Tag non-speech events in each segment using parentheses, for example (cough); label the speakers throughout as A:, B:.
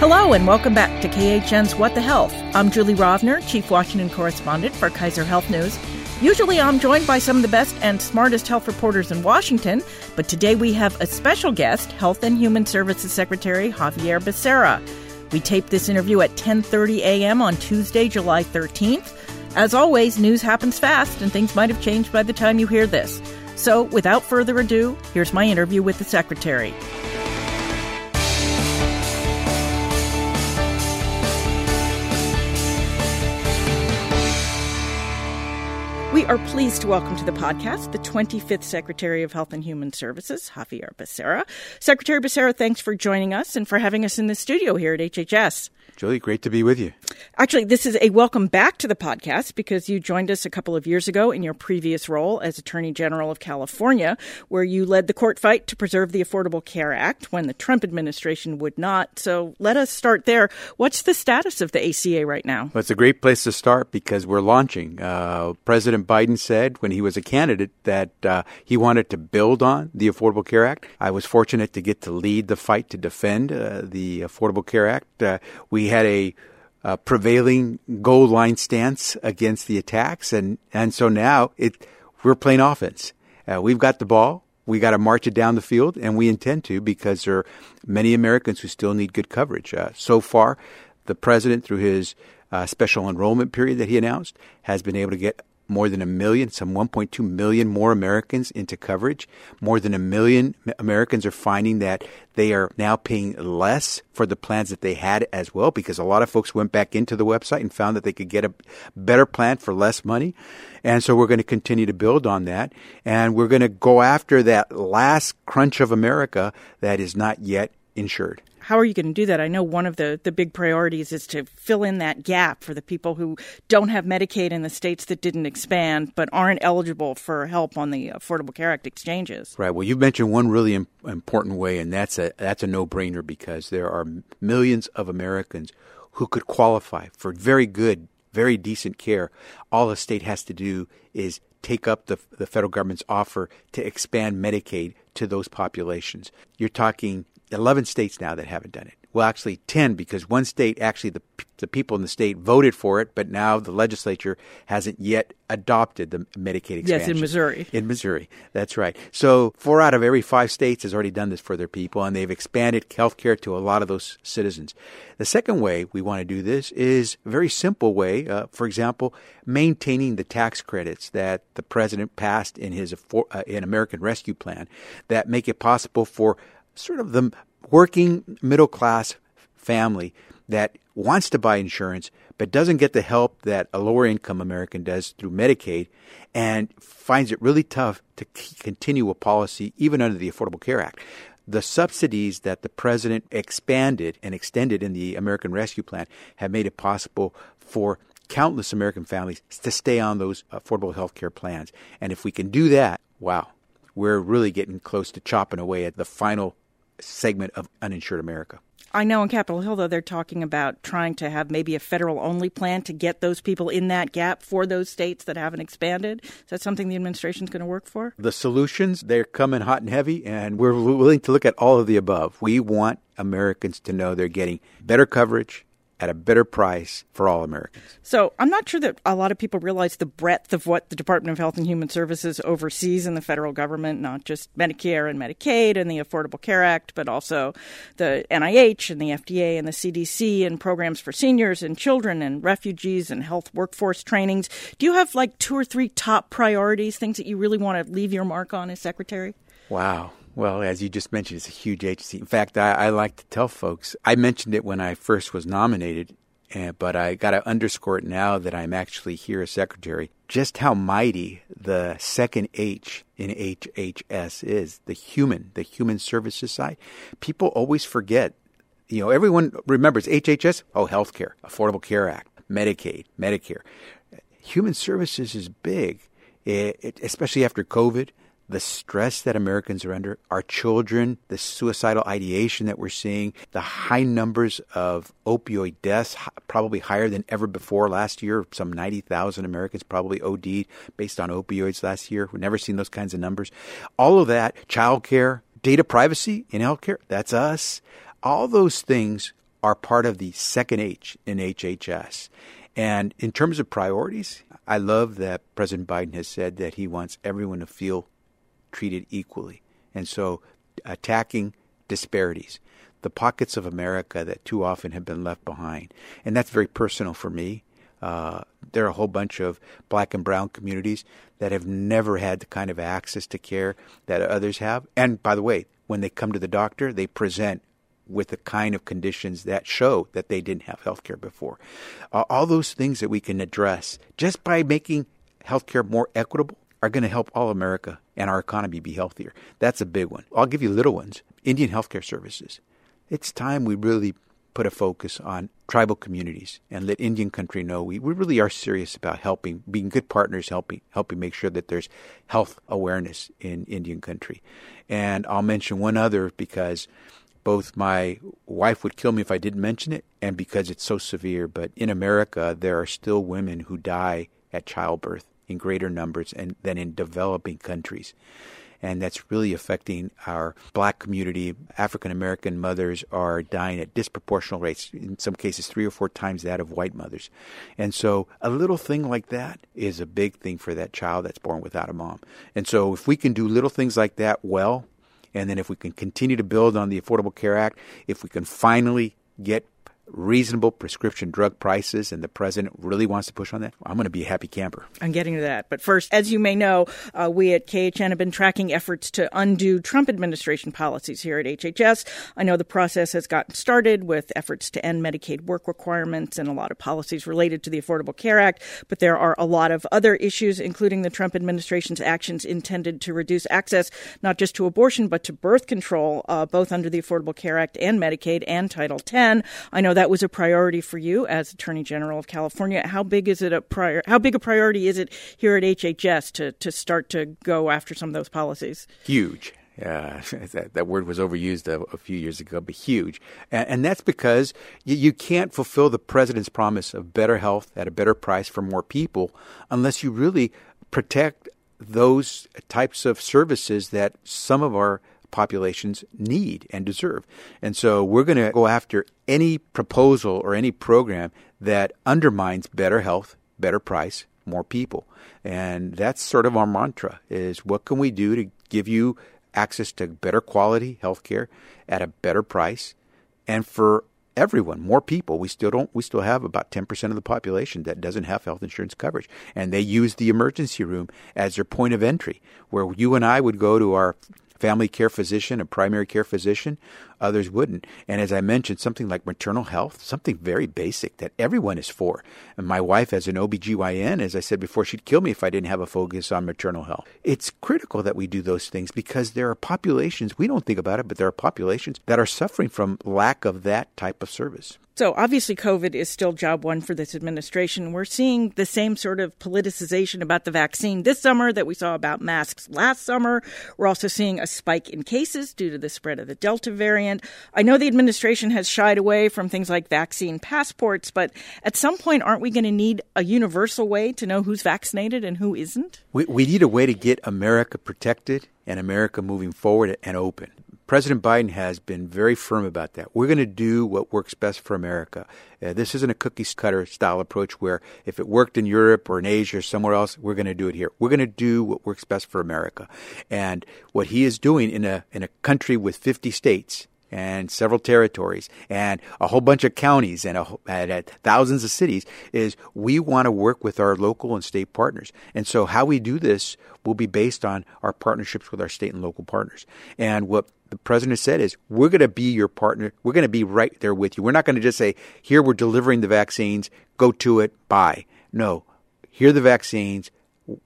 A: Hello and welcome back to KHN's What the Health. I'm Julie Rovner, Chief Washington Correspondent for Kaiser Health News. Usually I'm joined by some of the best and smartest health reporters in Washington, but today we have a special guest, Health and Human Services Secretary Xavier Becerra. We taped this interview at 10:30 a.m. on Tuesday, July 13th. As always, news happens fast and things might have changed by the time you hear this. So, without further ado, here's my interview with the secretary. Are pleased to welcome to the podcast the 25th Secretary of Health and Human Services, Xavier Becerra. Secretary Becerra, thanks for joining us and for having us in the studio here at HHS.
B: Julie, great to be with you.
A: Actually, this is a welcome back to the podcast because you joined us a couple of years ago in your previous role as Attorney General of California, where you led the court fight to preserve the Affordable Care Act when the Trump administration would not. So let us start there. What's the status of the ACA right now?
B: Well, it's a great place to start because we're launching. Uh, President Biden said when he was a candidate that uh, he wanted to build on the Affordable Care Act. I was fortunate to get to lead the fight to defend uh, the Affordable Care Act. Uh, had a uh, prevailing goal line stance against the attacks, and and so now it we're playing offense. Uh, we've got the ball. We got to march it down the field, and we intend to because there are many Americans who still need good coverage. Uh, so far, the president, through his uh, special enrollment period that he announced, has been able to get more than a million, some 1.2 million more Americans into coverage. More than a million Americans are finding that they are now paying less for the plans that they had as well because a lot of folks went back into the website and found that they could get a better plan for less money. And so we're going to continue to build on that. And we're going to go after that last crunch of America that is not yet insured
A: how are you going to do that? I know one of the, the big priorities is to fill in that gap for the people who don't have Medicaid in the states that didn't expand but aren't eligible for help on the Affordable Care Act exchanges.
B: Right. Well, you've mentioned one really Im- important way, and that's a that's a no brainer because there are millions of Americans who could qualify for very good, very decent care. All the state has to do is take up the, the federal government's offer to expand Medicaid to those populations. You're talking 11 states now that haven't done it. Well, actually 10 because one state actually the the people in the state voted for it, but now the legislature hasn't yet adopted the Medicaid expansion.
A: Yes, in Missouri.
B: In Missouri, that's right. So four out of every five states has already done this for their people, and they've expanded health care to a lot of those citizens. The second way we want to do this is a very simple way. Uh, for example, maintaining the tax credits that the president passed in his uh, in American Rescue Plan that make it possible for sort of the working middle class family that wants to buy insurance but doesn't get the help that a lower income American does through Medicaid and finds it really tough to continue a policy even under the Affordable Care Act. The subsidies that the president expanded and extended in the American Rescue Plan have made it possible for countless American families to stay on those affordable health care plans. And if we can do that, wow, we're really getting close to chopping away at the final segment of uninsured America.
A: I know in Capitol Hill, though, they're talking about trying to have maybe a federal only plan to get those people in that gap for those states that haven't expanded. Is that something the administration's going to work for?
B: The solutions, they're coming hot and heavy, and we're willing to look at all of the above. We want Americans to know they're getting better coverage, at a better price for all Americans.
A: So I'm not sure that a lot of people realize the breadth of what the Department of Health and Human Services oversees in the federal government, not just Medicare and Medicaid and the Affordable Care Act, but also the NIH and the FDA and the CDC and programs for seniors and children and refugees and health workforce trainings. Do you have like two or three top priorities, things that you really want to leave your mark on as secretary?
B: Wow. Well, as you just mentioned, it's a huge agency. In fact, I, I like to tell folks, I mentioned it when I first was nominated, and, but I got to underscore it now that I'm actually here as secretary, just how mighty the second H in HHS is the human, the human services side. People always forget. You know, everyone remembers HHS, oh, healthcare, Affordable Care Act, Medicaid, Medicare. Human services is big, it, it, especially after COVID the stress that Americans are under, our children, the suicidal ideation that we're seeing, the high numbers of opioid deaths, probably higher than ever before last year. Some 90,000 Americans probably OD'd based on opioids last year. We've never seen those kinds of numbers. All of that, child care, data privacy in healthcare, that's us. All those things are part of the second H in HHS. And in terms of priorities, I love that President Biden has said that he wants everyone to feel treated equally. And so attacking disparities, the pockets of America that too often have been left behind. And that's very personal for me. Uh, there are a whole bunch of black and brown communities that have never had the kind of access to care that others have. And by the way, when they come to the doctor, they present with the kind of conditions that show that they didn't have health care before. Uh, all those things that we can address just by making health care more equitable are going to help all America and our economy be healthier. That's a big one. I'll give you little ones. Indian healthcare services. It's time we really put a focus on tribal communities and let Indian country know we, we really are serious about helping, being good partners, helping helping make sure that there's health awareness in Indian country. And I'll mention one other because both my wife would kill me if I didn't mention it, and because it's so severe. But in America, there are still women who die at childbirth in greater numbers and, than in developing countries. And that's really affecting our black community. African American mothers are dying at disproportional rates, in some cases, three or four times that of white mothers. And so, a little thing like that is a big thing for that child that's born without a mom. And so, if we can do little things like that well, and then if we can continue to build on the Affordable Care Act, if we can finally get reasonable prescription drug prices and the president really wants to push on that, I'm going to be a happy camper.
A: I'm getting to that. But first, as you may know, uh, we at KHN have been tracking efforts to undo Trump administration policies here at HHS. I know the process has gotten started with efforts to end Medicaid work requirements and a lot of policies related to the Affordable Care Act, but there are a lot of other issues, including the Trump administration's actions intended to reduce access not just to abortion, but to birth control, uh, both under the Affordable Care Act and Medicaid and Title X. I know that was a priority for you as Attorney General of California. How big is it a prior? How big a priority is it here at HHS to to start to go after some of those policies?
B: Huge. Uh, (laughs) that, that, word was overused a, a, few years ago, but huge. And, and that's because you, you, can't fulfill the president's promise of better health at a better price for more people unless you really protect those types of services that some of our populations need and deserve. And so we're going to go after any proposal or any program that undermines better health, better price, more people. And that's sort of our mantra is what can we do to give you access to better quality health care at a better price and for everyone, more people. We still don't we still have about 10% of the population that doesn't have health insurance coverage and they use the emergency room as their point of entry where you and I would go to our family care physician, a primary care physician. Others wouldn't. And as I mentioned, something like maternal health, something very basic that everyone is for. And my wife, as an OBGYN, as I said before, she'd kill me if I didn't have a focus on maternal health. It's critical that we do those things because there are populations, we don't think about it, but there are populations that are suffering from lack of that type of service.
A: So obviously, COVID is still job one for this administration. We're seeing the same sort of politicization about the vaccine this summer that we saw about masks last summer. We're also seeing a spike in cases due to the spread of the Delta variant. I know the administration has shied away from things like vaccine passports, but at some point, aren't we going to need a universal way to know who's vaccinated and who isn't?
B: We, we need a way to get America protected and America moving forward and open. President Biden has been very firm about that. We're going to do what works best for America. Uh, this isn't a cookie cutter style approach where if it worked in Europe or in Asia or somewhere else, we're going to do it here. We're going to do what works best for America. And what he is doing in a in a country with 50 states and several territories and a whole bunch of counties and, a, and thousands of cities is we want to work with our local and state partners. And so how we do this will be based on our partnerships with our state and local partners. And what the president said is we're going to be your partner. We're going to be right there with you. We're not going to just say, here we're delivering the vaccines, go to it, buy. No, here are the vaccines.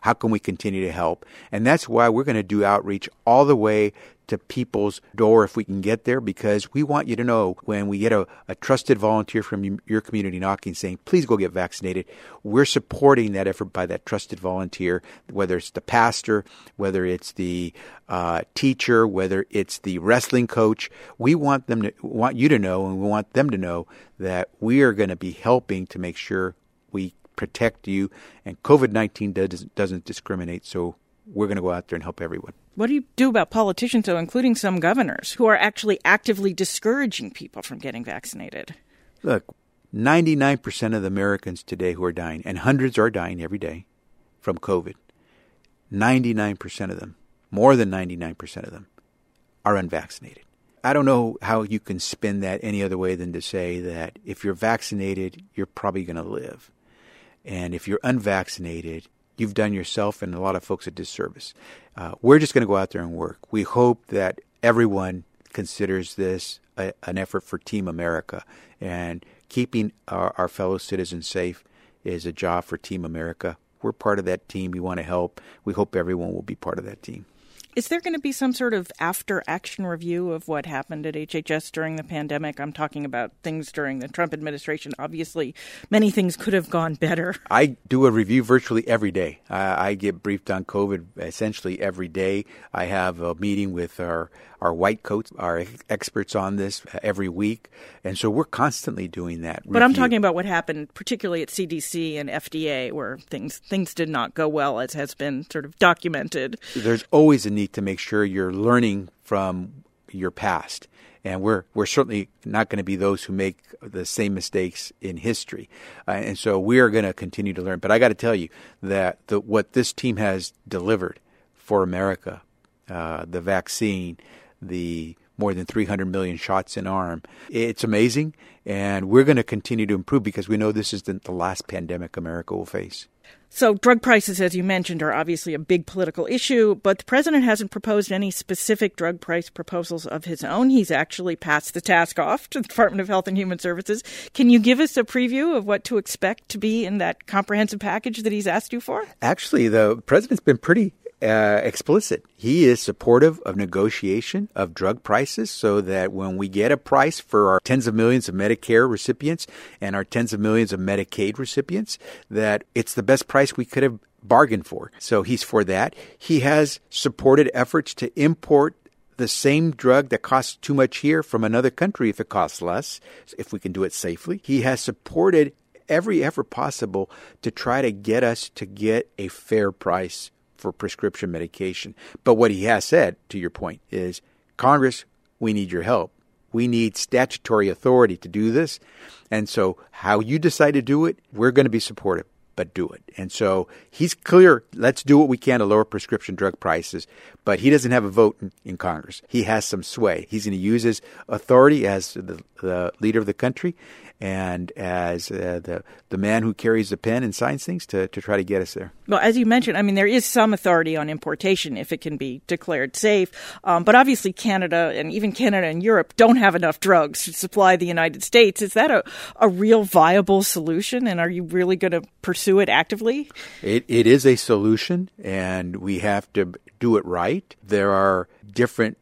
B: How can we continue to help? And that's why we're going to do outreach all the way to people's door if we can get there because we want you to know when we get a, a trusted volunteer from your community knocking saying, please go get vaccinated, we're supporting that effort by that trusted volunteer, whether it's the pastor, whether it's the uh, teacher, whether it's the wrestling coach. We want them to want you to know and we want them to know that we are going to be helping to make sure we protect you and COVID-19 does, doesn't discriminate. So we're going to go out there and help everyone.
A: What do you do about politicians, though, including some governors, who are actually actively discouraging people from getting vaccinated?
B: Look, 99% of the Americans today who are dying, and hundreds are dying every day from COVID, 99% of them, more than 99% of them, are unvaccinated. I don't know how you can spin that any other way than to say that if you're vaccinated, you're probably going to live. And if you're unvaccinated, you've done yourself and a lot of folks a disservice. Uh, we're just going to go out there and work. We hope that everyone considers this a, an effort for Team America. And keeping our, our fellow citizens safe is a job for Team America. We're part of that team. We want to help. We hope everyone will be part of that team.
A: Is there going to be some sort of after action review of what happened at HHS during the pandemic? I'm talking about things during the Trump administration. Obviously, many things could have gone better. (laughs)
B: I do a review virtually every day. I, I get briefed on COVID essentially every day. I have a meeting with our our white coats, our experts on this uh, every week. And so we're constantly doing that.
A: But I'm talking about what happened, particularly at CDC and FDA, where things things did not go well, as has been sort of documented.
B: There's always a need to make sure you're learning from your past. And we're we're certainly not going to be those who make the same mistakes in history, uh, and so we are going to continue to learn. But I got to tell you that the, what this team has delivered for America, uh, the vaccine, the more than 300 million shots in arm. It's amazing, and we're going to continue to improve because we know this isn't the last pandemic America will face.
A: So, drug prices, as you mentioned, are obviously a big political issue, but the president hasn't proposed any specific drug price proposals of his own. He's actually passed the task off to the Department of Health and Human Services. Can you give us a preview of what to expect to be in that comprehensive package that he's asked you for?
B: Actually, the president's been pretty uh, explicit. He is supportive of negotiation of drug prices so that when we get a price for our tens of millions of Medicare recipients and our tens of millions of Medicaid recipients, that it's the best price we could have bargained for. So he's for that. He has supported efforts to import the same drug that costs too much here from another country if it costs less, if we can do it safely. He has supported every effort possible to try to get us to get a fair price for prescription medication. But what he has said, to your point, is Congress, we need your help. We need statutory authority to do this. And so, how you decide to do it, we're going to be supportive, but do it. And so, he's clear let's do what we can to lower prescription drug prices, but he doesn't have a vote in, in Congress. He has some sway. He's going to use his authority as the, the leader of the country and as uh, the the man who carries the pen and signs things to, to try to get us there.
A: Well, as you mentioned, I mean, there is some authority on importation if it can be declared safe. Um, but obviously, Canada and even Canada and Europe don't have enough drugs to supply the United States. Is that a, a real viable solution? And are you really going to pursue it actively?
B: It, it is a solution, and we have to do it right. There are different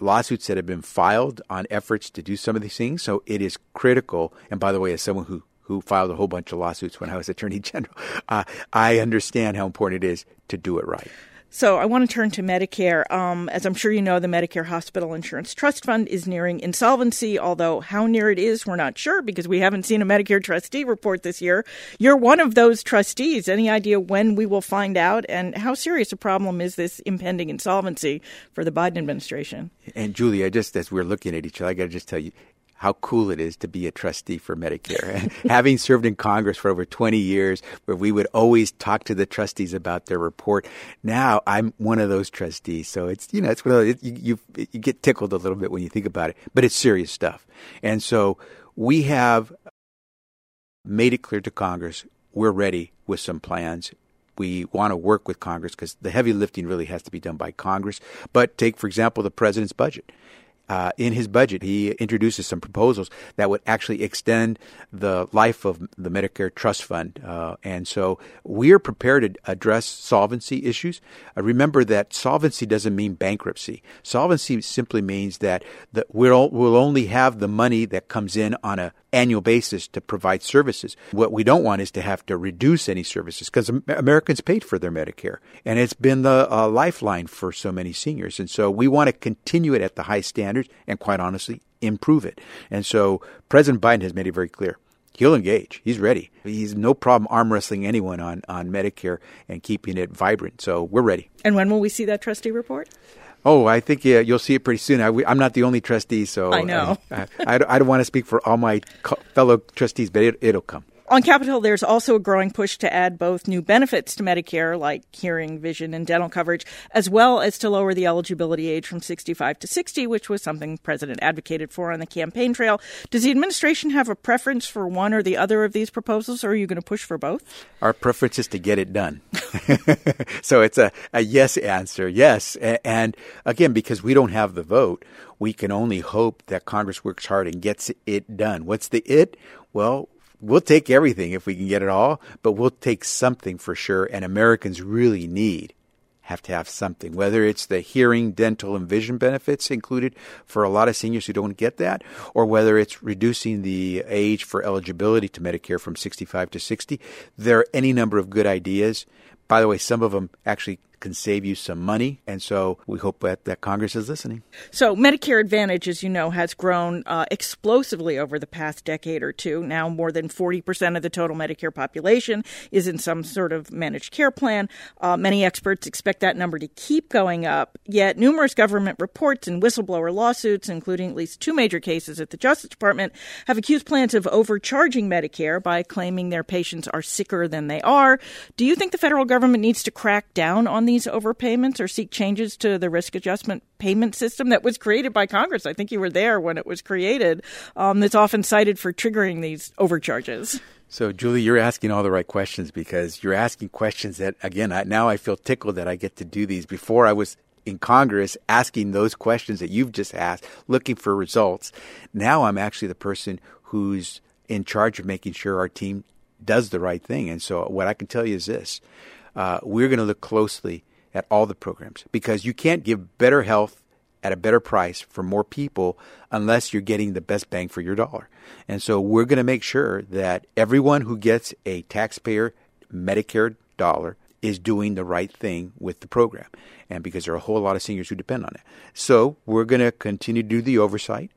B: lawsuits that have been filed on efforts to do some of these things. So it is critical. And by the way, as someone who who filed a whole bunch of lawsuits when I was (laughs) Attorney General, uh, I understand how important it is to do it right.
A: So I want to turn to Medicare. Um, as I'm sure you know, the Medicare Hospital Insurance Trust Fund is nearing insolvency, although how near it is, we're not sure because we haven't seen a Medicare trustee report this year. You're one of those trustees. Any idea when we will find out? And how serious a problem is this impending insolvency for the Biden administration?
B: And Julia, just as we're looking at each other, I got to just tell you, how cool it is to be a trustee for Medicare. (laughs) Having served in Congress for over 20 years, where we would always talk to the trustees about their report, now I'm one of those trustees. So it's, you know, it's one of those, you, you, you get tickled a little bit when you think about it, but it's serious stuff. And so we have made it clear to Congress we're ready with some plans we want to work with Congress because the heavy lifting really has to be done by Congress. But take, for example, the president's budget uh, in his budget, he introduces some proposals that would actually extend the life of the Medicare Trust Fund. Uh, and so we are prepared to address solvency issues. Uh, remember that solvency doesn't mean bankruptcy. Solvency simply means that the, we'll, we'll only have the money that comes in on a annual basis to provide services. What we don't want is to have to reduce any services because Americans paid for their Medicare and it's been the uh, lifeline for so many seniors. And so we want to continue it at the high standards and quite honestly, improve it. And so President Biden has made it very clear. He'll engage. He's ready. He's no problem arm wrestling anyone on, on Medicare and keeping it vibrant. So we're ready.
A: And when will we see that trustee report?
B: Oh, I think yeah, you'll see it pretty soon. I, am not the only trustee, so
A: I know.
B: I, I, I, don't, I don't want to speak for all my co- fellow trustees, but it, it'll come.
A: On Capitol there's also a growing push to add both new benefits to Medicare, like hearing, vision, and dental coverage, as well as to lower the eligibility age from 65 to 60, which was something the president advocated for on the campaign trail. Does the administration have a preference for one or the other of these proposals, or are you going to push for both?
B: Our preference is to get it done. (laughs) so it's a, a yes answer, yes. And again, because we don't have the vote, we can only hope that Congress works hard and gets it done. What's the it? Well, we'll take everything if we can get it all, but we'll take something for sure. And Americans really need have to have something, whether it's the hearing, dental, and vision benefits included for a lot of seniors who don't get that, or whether it's reducing the age for eligibility to Medicare from 65 to 60. There are any number of good ideas. By the way, some of them actually can save you some money. And so we hope that, that Congress is listening.
A: So, Medicare Advantage, as you know, has grown uh, explosively over the past decade or two. Now, more than 40% of the total Medicare population is in some sort of managed care plan. Uh, many experts expect that number to keep going up. Yet, numerous government reports and whistleblower lawsuits, including at least two major cases at the Justice Department, have accused plans of overcharging Medicare by claiming their patients are sicker than they are. Do you think the federal government needs to crack down on these? These overpayments or seek changes to the risk adjustment payment system that was created by Congress. I think you were there when it was created. Um, that's often cited for triggering these overcharges.
B: So, Julie, you're asking all the right questions because you're asking questions that, again, I, now I feel tickled that I get to do these. Before I was in Congress asking those questions that you've just asked, looking for results. Now I'm actually the person who's in charge of making sure our team does the right thing. And so, what I can tell you is this uh, we're going to look closely at all the programs because you can't give better health at a better price for more people unless you're getting the best bang for your dollar. And so we're going to make sure that everyone who gets a taxpayer Medicare dollar is doing the right thing with the program. And because there are a whole lot of seniors who depend on it. So we're going to continue to do the oversight.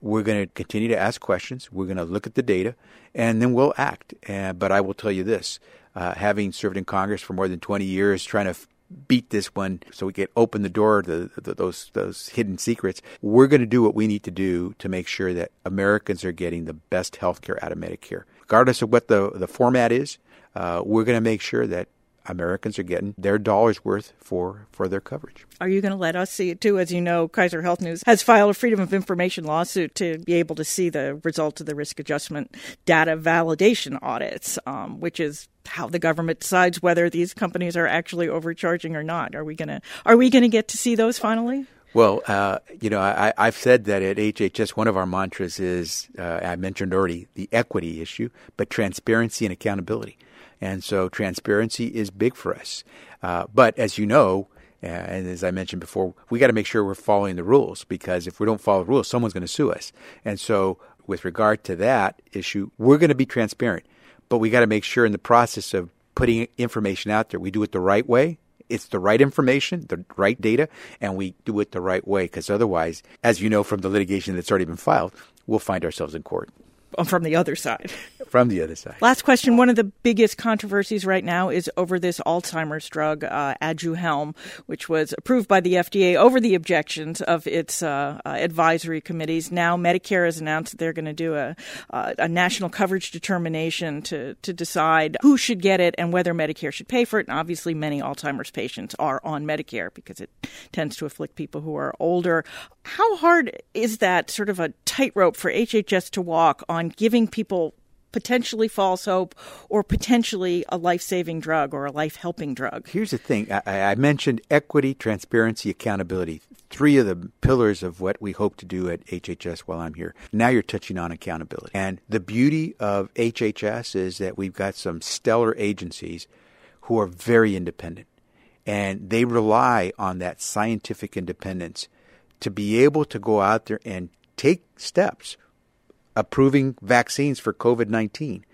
B: We're going to continue to ask questions. We're going to look at the data and then we'll act. But I will tell you this uh, having served in Congress for more than 20 years, trying to f- beat this one so we can open the door to the, those those hidden secrets. We're going to do what we need to do to make sure that Americans are getting the best health care out of Medicare, regardless of what the the format is. Uh, we're going to make sure that Americans are getting their dollars worth for, for their coverage.
A: Are you going to let us see it too? As you know, Kaiser Health News has filed a Freedom of Information lawsuit to be able to see the results of the risk adjustment data validation audits, um, which is how the government decides whether these companies are actually overcharging or not. Are we going to are we going to get to see those finally?
B: Well, uh, you know, I, have said that at HHS, one of our mantras is, uh, I mentioned already, the equity issue, but transparency and accountability. And so transparency is big for us. Uh, but as you know, uh, and as I mentioned before, we got to make sure we're following the rules because if we don't follow the rules, someone's going to sue us. And so, with regard to that issue, we're going to be transparent, but we got to make sure in the process of putting information out there, we do it the right way. It's the right information, the right data, and we do it the right way because otherwise, as you know from the litigation that's already been filed, we'll find ourselves in court.
A: From the other side.
B: From the other side.
A: Last question. One of the biggest controversies right now is over this Alzheimer's drug, uh, Aduhelm, which was approved by the FDA over the objections of its uh, uh, advisory committees. Now, Medicare has announced that they're going to do a, uh, a national coverage determination to, to decide who should get it and whether Medicare should pay for it. And obviously, many Alzheimer's patients are on Medicare because it tends to afflict people who are older. How hard is that sort of a tightrope for HHS to walk on giving people potentially false hope or potentially a life saving drug or a life helping drug.
B: Here's the thing I, I, mentioned equity, transparency, accountability. Three of the pillars of what we hope to do at HHS while I'm here. Now you're touching on accountability. And the beauty of HHS is that we've got some stellar agencies who are very independent. And they rely on that scientific independence to be able to go out there and take steps approving vaccines for COVID 19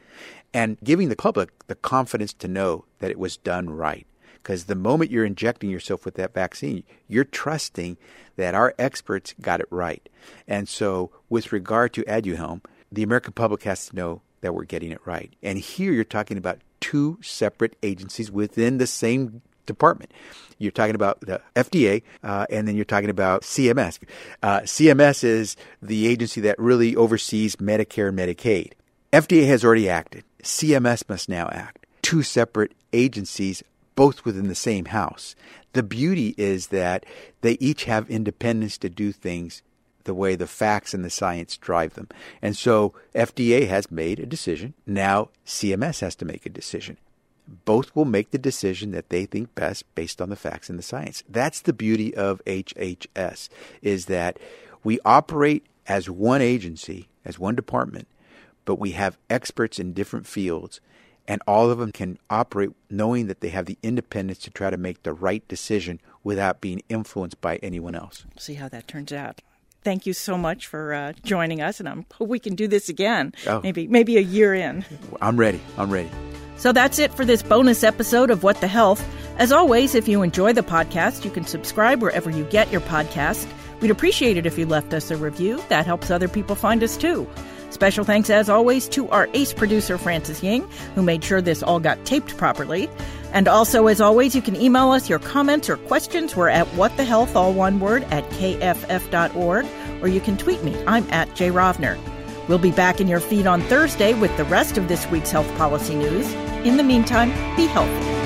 B: and giving the public the confidence to know that it was done right. Because the moment you're injecting yourself with that vaccine, you're trusting that our experts got it right. And so, with regard to Aduhelm, the American public has to know that we're getting it right. And here you're talking about two separate agencies within the same department. You're talking about the FDA, uh, and then you're talking about CMS. Uh, CMS is the agency that really oversees Medicare and Medicaid. FDA has already acted. CMS must now act. Two separate agencies, both within the same house. The beauty is that they each have independence to do things the way the facts and the science drive them. And so FDA has made a decision. Now CMS has to make a decision. Both will make the decision that they think best based on the facts and the science. That's the beauty of HHS is that we operate as one agency, as one department, but we have experts in different fields and all of them can operate knowing that they have the independence to try to make the right decision without being influenced by anyone else.
A: See how that turns out thank you so much for uh, joining us, and I hope we can do this again. Oh. Maybe maybe a year in.
B: I'm ready. I'm ready.
A: So that's it for this bonus episode of What the Health. As always, if you enjoy the podcast, you can subscribe wherever you get your podcast. We'd appreciate it if you left us a review. That helps other people find us too. Special thanks, as always, to our ace producer, Francis Ying, who made sure this all got taped properly. And also, as always, you can email us your comments or questions. We're at whatthehealth, all one word, at kff.org, or you can tweet me. I'm at Jay Rovner. We'll be back in your feed on Thursday with the rest of this week's health policy news. In the meantime, be healthy.